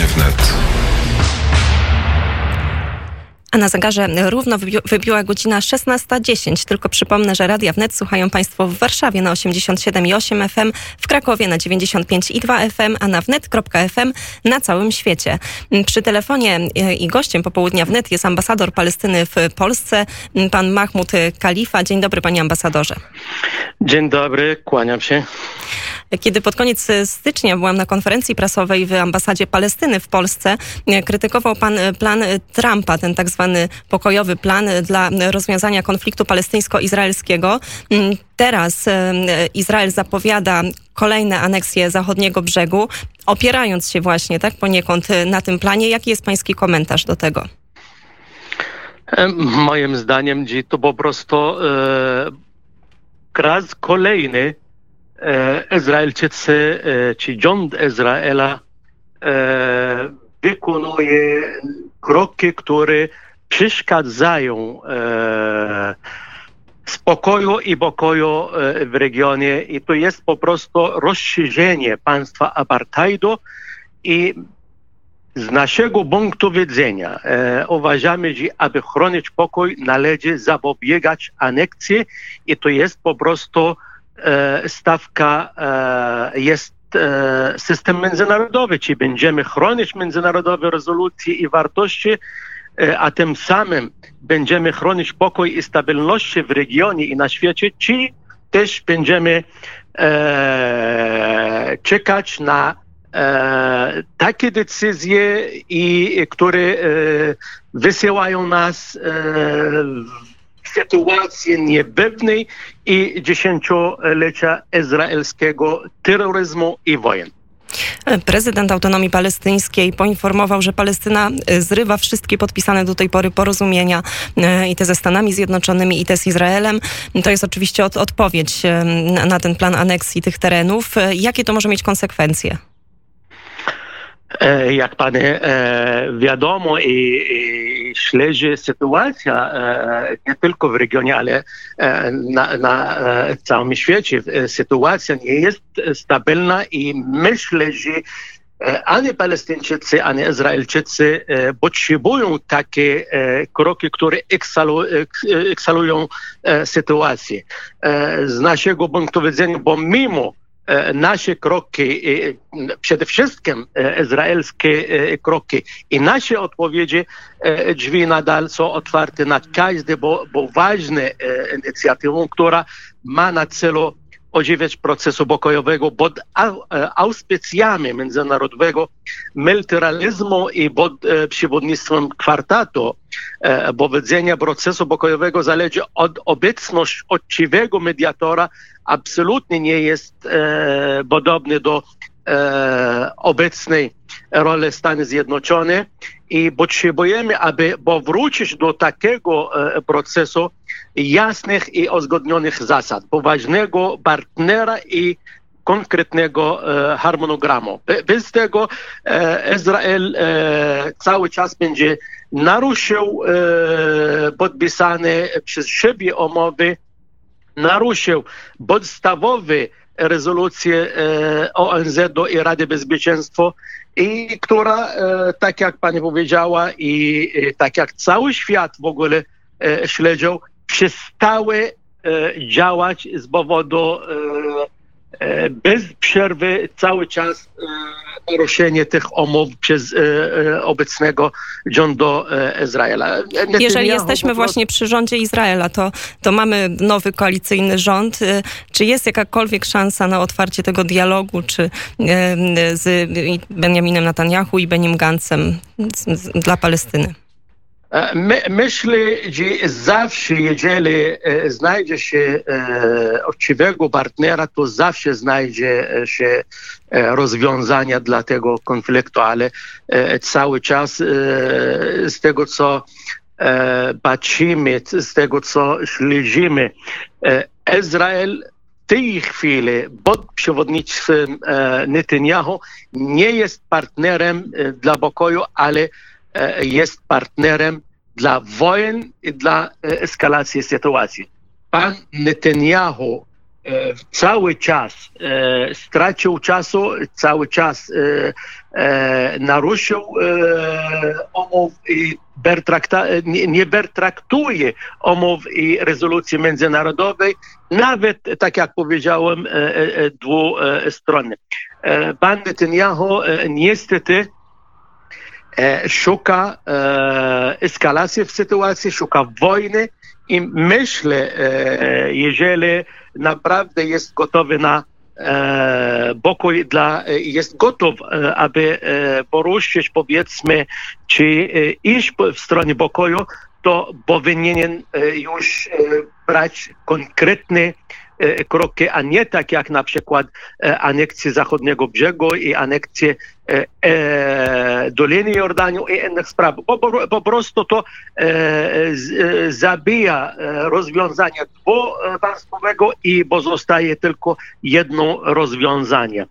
Popołudnie wnet. A na zegarze równo wybiła godzina 16.10. Tylko przypomnę, że Radia Wnet słuchają Państwo w Warszawie na 87,8 FM, w Krakowie na 95,2 FM, a na wnet.fm na całym świecie. Przy telefonie e, i gościem popołudnia Wnet jest ambasador Palestyny w Polsce, pan Mahmud Kalifa. Dzień dobry, panie ambasadorze. Dzień dobry, kłaniam się. Kiedy pod koniec stycznia byłam na konferencji prasowej w ambasadzie Palestyny w Polsce, krytykował pan plan Trumpa, ten tak zwany pokojowy plan dla rozwiązania konfliktu palestyńsko-izraelskiego. Teraz e, Izrael zapowiada kolejne aneksje zachodniego brzegu, opierając się właśnie tak poniekąd na tym planie. Jaki jest pański komentarz do tego? Moim zdaniem to po prostu e, kolejny E, Izraelczycy e, czy rząd Izraela e, wykonuje kroki, które przeszkadzają spokoju i pokoju w regionie. I to jest po prostu rozszerzenie państwa apartheidu i z naszego punktu widzenia e, uważamy, że aby chronić pokój należy zapobiegać aneksji. I to jest po prostu E, stawka e, jest e, system międzynarodowy, czy będziemy chronić międzynarodowe rezolucje i wartości, a tym samym będziemy chronić pokój i stabilność w regionie i na świecie, czy też będziemy czekać na takie decyzje, i, które wysyłają nas sytuacji niepewnej i dziesięciolecia izraelskiego terroryzmu i wojen. Prezydent Autonomii Palestyńskiej poinformował, że Palestyna zrywa wszystkie podpisane do tej pory porozumienia e, i te ze Stanami Zjednoczonymi i te z Izraelem. To jest oczywiście od, odpowiedź e, na ten plan aneksji tych terenów. Jakie to może mieć konsekwencje? Jak pan wiadomo i, i śledzi sytuacja nie tylko w regionie, ale na, na całym świecie. Sytuacja nie jest stabilna i myślę, że ani Palestyńczycy, ani Izraelczycy potrzebują takie kroki, które eksalują sytuację. Z naszego punktu widzenia, bo mimo E, nasze kroki, przede wszystkim e, izraelskie e, kroki i nasze odpowiedzi, drzwi nadal są otwarte na każde, bo, bo ważne inicjatywą, która ma na celu ożywiać procesu pokojowego pod auspicjami międzynarodowego multilateralizmu i pod przewodnictwem kwartatu. Powodzenia procesu pokojowego zależy od obecności uczciwego mediatora absolutnie nie jest e, podobny do e, obecnej roli Stanów Zjednoczonych i potrzebujemy, aby powrócić do takiego e, procesu jasnych i uzgodnionych zasad, poważnego partnera i konkretnego e, harmonogramu. Bez tego e, Izrael e, cały czas będzie naruszył e, podpisane przez siebie umowy naruszył podstawowe rezolucje e, ONZ-u i Rady Bezpieczeństwa, i która, e, tak jak pani powiedziała i tak jak cały świat w ogóle e, śledził, przestały działać z powodu E, bez przerwy cały czas e, naruszenie tych umów przez e, obecnego rządu Izraela. Jeżeli jesteśmy właśnie przy rządzie Izraela, to, to mamy nowy koalicyjny rząd. Czy jest jakakolwiek szansa na otwarcie tego dialogu, czy z Benjaminem Netanyahu i Benim Gancem dla Palestyny? E, my, myślę, że zawsze, jeżeli e, znajdzie się e, uczciwego partnera, to zawsze znajdzie się rozwiązania dla tego konfliktu, ale cały czas z tego, co patrzymy, z tego, co śledzimy, Izrael tej chwili pod przewodnictwem Netanyahu nie jest partnerem dla pokoju, ale E, jest partnerem dla wojen i dla e, eskalacji sytuacji. Pan Netanyahu cały czas stracił czasu, cały czas naruszył umów i nie, nie traktuje umów i rezolucji międzynarodowej, nawet, tak jak powiedziałem, dwustronny. Pan Netanyahu niestety szuka eskalacji w sytuacji, szuka wojny i myślę, jeżeli naprawdę jest gotowy na pokój dla, jest gotów, aby poruszyć powiedzmy, czy iść w stronę pokoju, to powinien już brać konkretne kroki, a nie tak jak na przykład aneksję zachodniego brzegu i aneksję Doliny Jordanu i innych spraw. Po, po, prostu to zabija rozwiązanie dwupaństwowego i pozostaje tylko jedno rozwiązanie.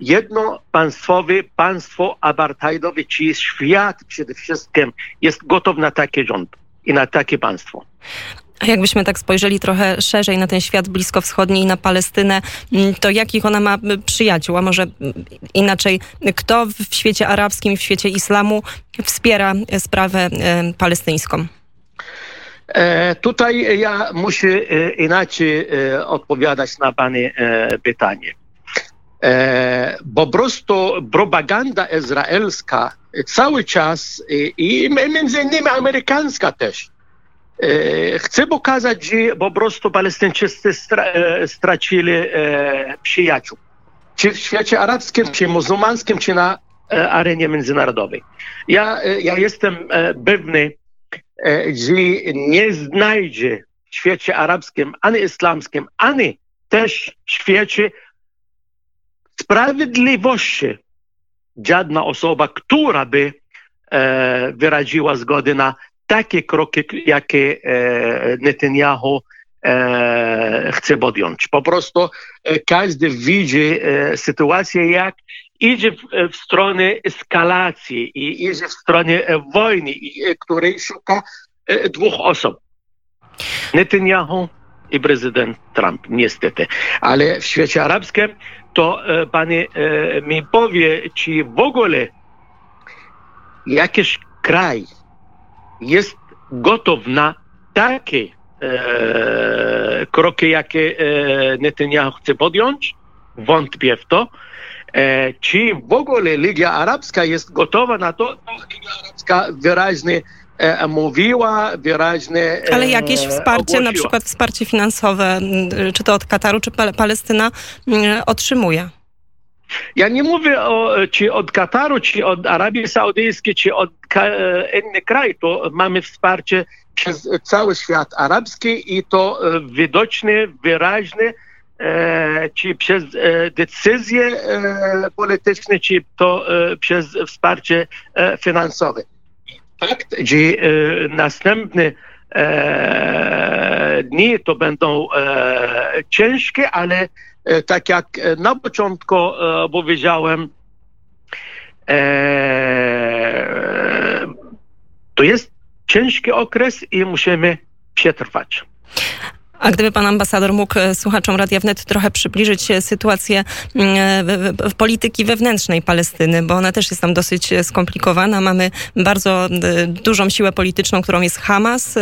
Jedno państwowe, państwo apartheidowe, czy świat przede wszystkim jest gotów na taki rząd i na takie państwo. A jakbyśmy tak spojrzeli trochę szerzej na ten świat bliskowschodni i na Palestynę, mm, to jakich ona ma przyjaciół? A może inaczej, kto w świecie arabskim i w świecie islamu wspiera sprawę palestyńską? E, tutaj ja muszę e, inaczej e, odpowiadać na Pani pytanie. Po prostu propaganda izraelska cały czas i między innymi amerykańska też Chcę pokazać, że po prostu Palestyńczycy stracili przyjaciół. Czy w świecie arabskim, czy muzułmańskim, czy na arenie międzynarodowej. Ja, ja jestem pewny, że nie znajdzie w świecie arabskim, ani islamskim, ani też w świecie sprawiedliwości żadna osoba, która by wyraziła zgodę na takie kroki, jakie Netanyahu chce podjąć. Po prostu każdy widzi sytuację, jak idzie w, w stronę eskalacji i idzie w stronę wojny, której szuka dwóch osób. Netanyahu i prezydent Trump, niestety. Ale w świecie arabskim to pani mi powie, czy w ogóle jakiś kraj jest gotów na takie e, kroki, jakie e, Netanyahu chce podjąć? Wątpię w to. E, czy w ogóle Liga Arabska jest gotowa na to? No, Liga Arabska wyraźnie e, mówiła, wyraźnie. E, Ale jakieś wsparcie, ogłosiła. na przykład wsparcie finansowe, czy to od Kataru, czy Palestyna otrzymuje? Ja nie mówię o, czy od Kataru, czy od Arabii Saudyjskiej, czy od innych krajów. To mamy wsparcie przez cały świat arabski i to widoczne, wyraźne, czy przez decyzje polityczne, czy to przez wsparcie finansowe. Fakt, że następne dni to będą ciężkie, ale tak jak na początku powiedziałem, to jest ciężki okres i musimy przetrwać. A gdyby pan ambasador mógł słuchaczom Radia Wnet trochę przybliżyć sytuację w polityki wewnętrznej Palestyny, bo ona też jest tam dosyć skomplikowana. Mamy bardzo dużą siłę polityczną, którą jest Hamas,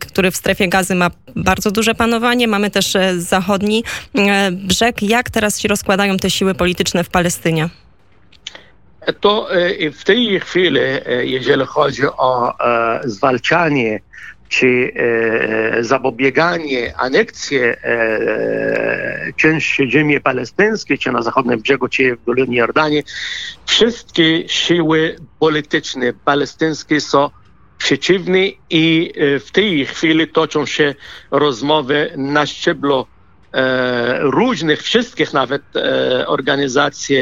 który w strefie gazy ma bardzo duże panowanie. Mamy też zachodni brzeg. Jak teraz się rozkładają te siły polityczne w Palestynie? To w tej chwili, jeżeli chodzi o zwalczanie czy zapobieganie aneksji części ziemi palestyńskiej, czy na zachodnim brzegu, czy w Dolinie Jordanii, wszystkie siły polityczne palestyńskie są przeciwne i w tej chwili toczą się rozmowy na szczeblu różnych, wszystkich nawet organizacji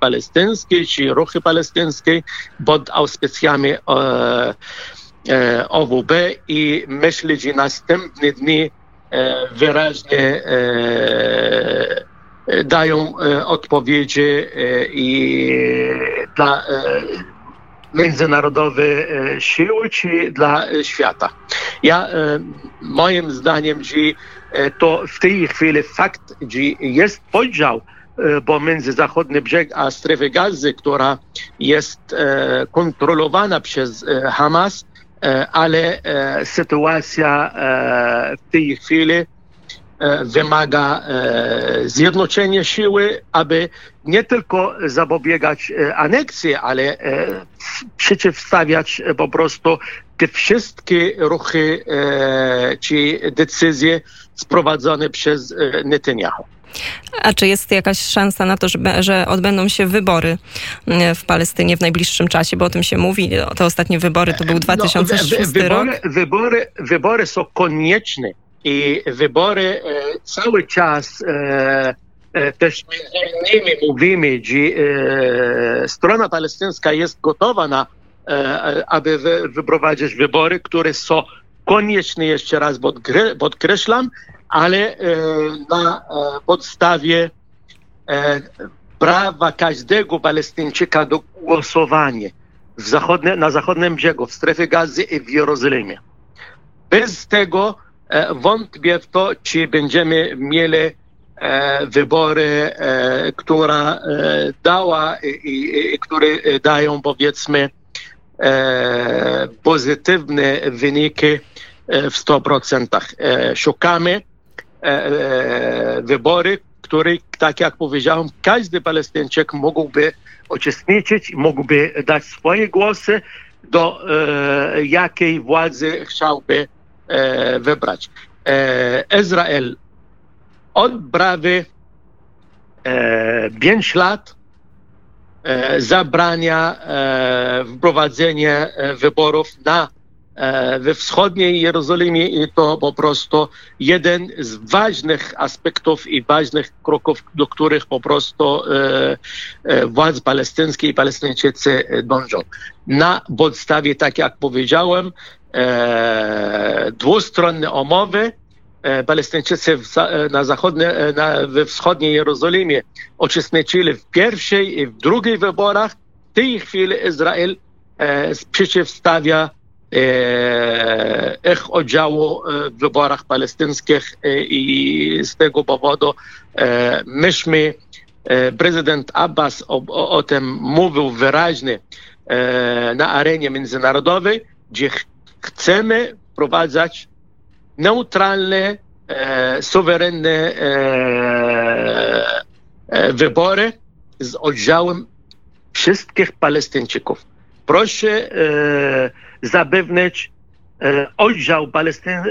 palestyńskich czy ruchy palestyńskie pod auspicjami OWB i myślę, że następne dni wyraźnie dają odpowiedzi i dla międzynarodowe siły czy dla świata. Ja moim zdaniem, że to w tej chwili fakt, że jest podział pomiędzy zachodni brzeg a strefę gazy, która jest kontrolowana przez Hamas, ale sytuacja w tej chwili wymaga zjednoczenia siły, aby nie tylko zapobiegać aneksji, ale przeciwstawiać po prostu te wszystkie ruchy czy decyzje sprowadzone przez Netanyahu. A czy jest jakaś szansa na to, że, że odbędą się wybory mm, w Palestynie w najbliższym czasie? Bo o tym się mówi. Te ostatnie wybory to był 2006 no, wy, wybory, rok. Wybory, wybory są konieczne i wybory e, cały czas e, e, też między innymi mówimy, że e, strona palestyńska jest gotowa na, e, aby wy, wyprowadzić wybory, które są konieczne, jeszcze raz podkreślam, ale e, na e, podstawie e, prawa każdego Palestyńczyka do głosowania zachodnie, na zachodnim brzegu, w strefie gazy i w Jerozolimie. Bez tego wątpię w to, czy będziemy mieli wybory, która dała i, i które dają powiedzmy pozytywne wyniki w 100%. Szukamy E, e, wybory, w których, tak jak powiedziałem, każdy Palestyńczyk mógłby uczestniczyć, mógłby dać swoje głosy, do e, jakiej władzy chciałby wybrać. Izrael od prawie 5 lat zabrania wprowadzenie wyborów na E, we wschodniej Jerozolimie i to po prostu jeden z ważnych aspektów i ważnych kroków, do których po prostu e, e, władz palestyńskie i Palestyńczycy dążą. Na podstawie, tak jak powiedziałem, dwustronne umowy Palestyńczycy na zachodnie, na, we wschodniej Jerozolimie uczestniczyli w pierwszej i w drugiej wyborach. W tej chwili Izrael przeciwstawia ich udziału w wyborach palestyńskich i z tego powodu myśmy, prezydent Abbas o, o tym mówił wyraźnie na arenie międzynarodowej, gdzie chcemy wprowadzać neutralne, suwerenne wybory z udziałem wszystkich Palestyńczyków. Proszę zapewnić e, oddział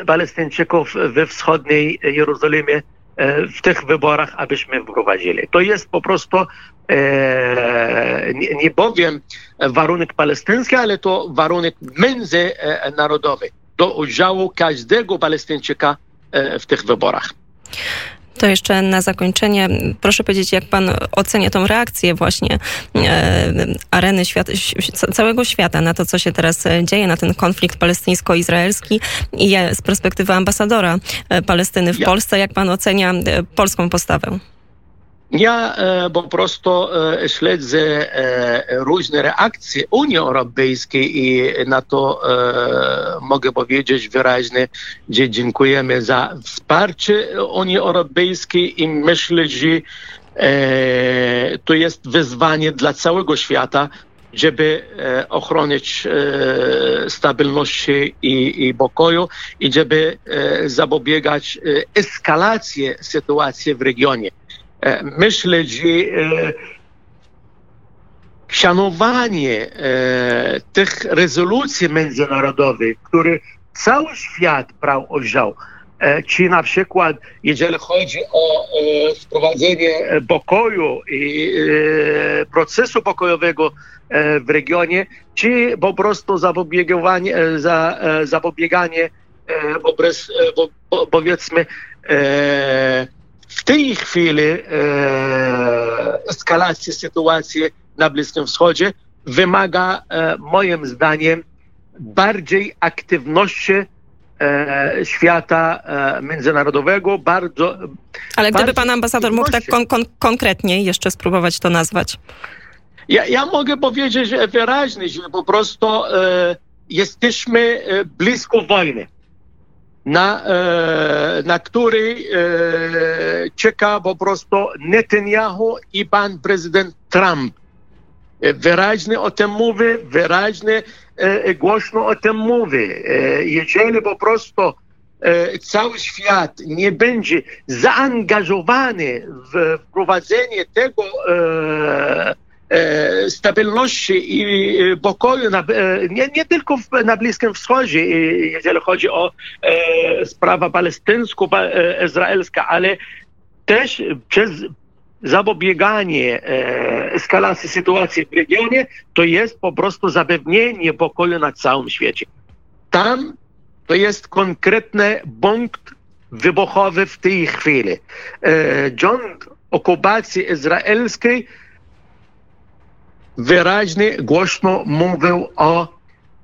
Palestyńczyków we wschodniej Jerozolimie e, w tych wyborach, abyśmy wprowadzili. To jest po prostu e, nie, nie warunek palestyński, ale to warunek międzynarodowy do udziału każdego Palestyńczyka w tych wyborach. To jeszcze na zakończenie, proszę powiedzieć, jak pan ocenia tą reakcję właśnie e, areny całego świata na to, co się teraz dzieje, na ten konflikt palestyńsko-izraelski i z perspektywy ambasadora e, Palestyny w ja. Polsce, jak pan ocenia e, polską postawę? Ja e, po prostu e, śledzę e, różne reakcje Unii Europejskiej i na to mogę powiedzieć wyraźnie, że dziękujemy za wsparcie Unii Europejskiej i myślę, że to jest wyzwanie dla całego świata, żeby ochronić stabilności i, i pokoju i żeby zapobiegać eskalacji sytuacji w regionie. E, myślę, że e, szanowanie e, tych rezolucji międzynarodowych, które cały świat brał udział, czy na przykład jeżeli chodzi o wprowadzenie pokoju i procesu pokojowego w regionie, czy po prostu zapobieganie, za, zapobieganie powiedzmy w tej chwili e, eskalacja sytuacji na Bliskim Wschodzie wymaga e, moim zdaniem bardziej aktywności e, świata e, międzynarodowego, bardzo... Ale gdyby pan ambasador mógł tak kon kon konkretniej jeszcze spróbować to nazwać. Ja, ja mogę powiedzieć wyraźnie, że po prostu e, jesteśmy e, blisko wojny, na, e, na której e, czeka po prostu Netanyahu i pan prezydent Trump. E, wyraźnie o tym mówi, wyraźnie e, głośno o tym mówi. E, jeżeli po prostu cały świat nie będzie zaangażowany w wprowadzenie tego stabilności i pokoju na, nie, nie tylko w, na Bliskim Wschodzie, jeżeli chodzi o e, sprawę palestyńsko-izraelską, ale też przez zapobieganie e, eskalacji sytuacji w regionie, to jest po prostu zapewnienie pokoju na całym świecie. Tam to jest konkretny punkt wybuchowy w tej chwili. E, rząd okupacji izraelskiej wyraźnie, głośno mówił o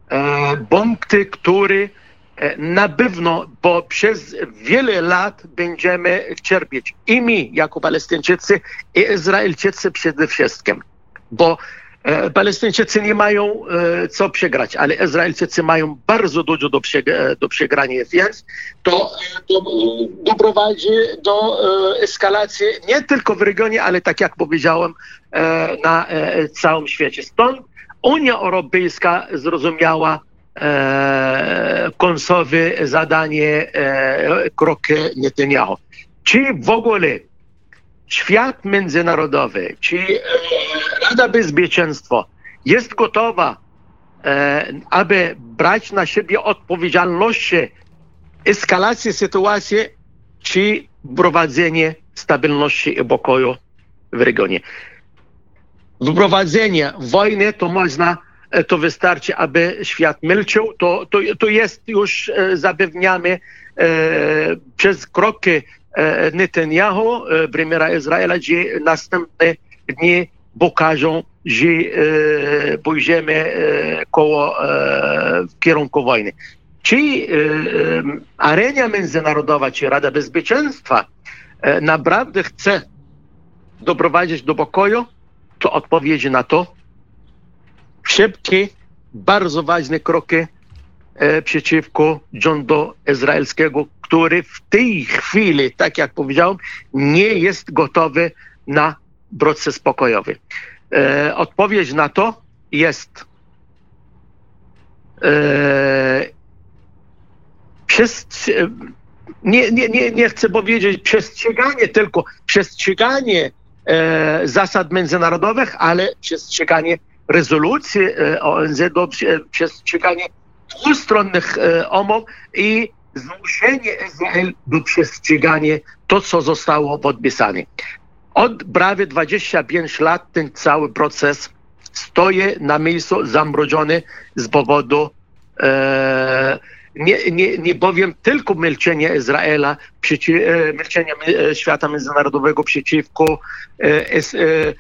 e, punkty, który e, na pewno, bo przez wiele lat będziemy cierpieć. I my, jako Palestyńczycy, i Izraelczycy przede wszystkim. Bo Palestyńczycy nie mają e, co przegrać, ale Izraelczycy mają bardzo dużo do, e, do przegrania, więc to, to doprowadzi do eskalacji nie tylko w regionie, ale tak jak powiedziałem, na całym świecie. Stąd Unia Europejska zrozumiała końcowe zadanie kroki Netanyahu. Czy w ogóle świat międzynarodowy, czy e, Rada Bezpieczeństwa jest gotowa, e, aby brać na siebie odpowiedzialność eskalacji sytuacji, czy wprowadzenie stabilności i pokoju w regionie. Wprowadzenie wojny to można, e, to wystarczy, aby świat milczał. To, to, to jest już zapewniamy przez kroki E, Netanyahu, e, premiera Izraela, że następne dni pokażą, że e, pójdziemy koło w kierunku wojny. Czy arena międzynarodowa, czy Rada Bezpieczeństwa naprawdę chce doprowadzić do pokoju, to odpowiedzi na to szybkie, bardzo ważne kroki E, przeciwko rządu izraelskiego, który w tej chwili, tak jak powiedziałem, nie jest gotowy na proces pokojowy. E, odpowiedź na to jest e, przez, nie, nie, nie, nie chcę powiedzieć przestrzeganie, tylko przestrzeganie zasad międzynarodowych, ale przestrzeganie rezolucji ONZ, przestrzeganie dwustronnych e, umów i zmuszenie Izrael do przestrzegania to, co zostało podpisane. Od prawie 25 lat ten cały proces stoi na miejscu zamrożony z powodu e, nie, nie, nie bowiem tylko milczenia Izraela, przeci, e, e, świata międzynarodowego przeciwko e,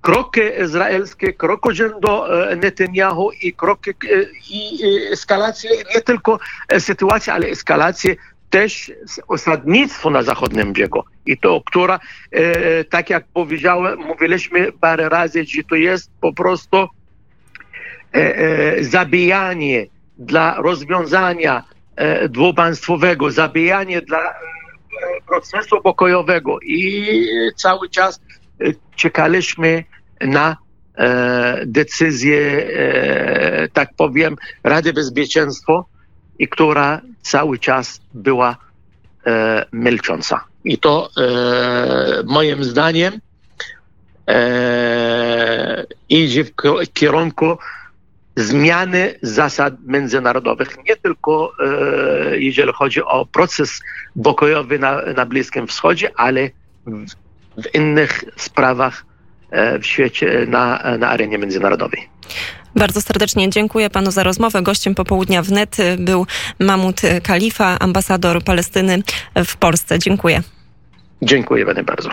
kroki izraelskie, kroki rządu Netanyahu i kroki i eskalację, nie tylko sytuacji, ale eskalację też osadnictwo na zachodnim brzegu. I to, która, tak jak powiedziałem, mówiliśmy parę razy, że to jest po prostu zabijanie dla rozwiązania e, dwupaństwowego, zabijanie dla e, procesu pokojowego i cały czas e, czekaliśmy na decyzję, tak powiem, Rady Bezpieczeństwa, i która cały czas była milcząca. I to moim zdaniem idzie w kierunku zmiany zasad międzynarodowych, nie tylko e, jeżeli chodzi o proces pokojowy na, na Bliskim Wschodzie, ale w, w innych sprawach e, w świecie, na, na arenie międzynarodowej. Bardzo serdecznie dziękuję panu za rozmowę. Gościem popołudnia wnet był Mamut Kalifa, ambasador Palestyny w Polsce. Dziękuję. Dziękuję bardzo.